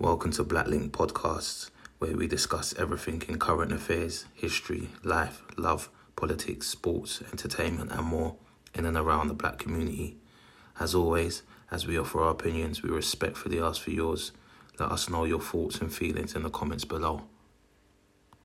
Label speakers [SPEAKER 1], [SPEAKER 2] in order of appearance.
[SPEAKER 1] Welcome to Blacklink Podcasts, where we discuss everything in current affairs, history, life, love, politics, sports, entertainment, and more in and around the black community. As always, as we offer our opinions, we respectfully ask for yours. Let us know your thoughts and feelings in the comments below.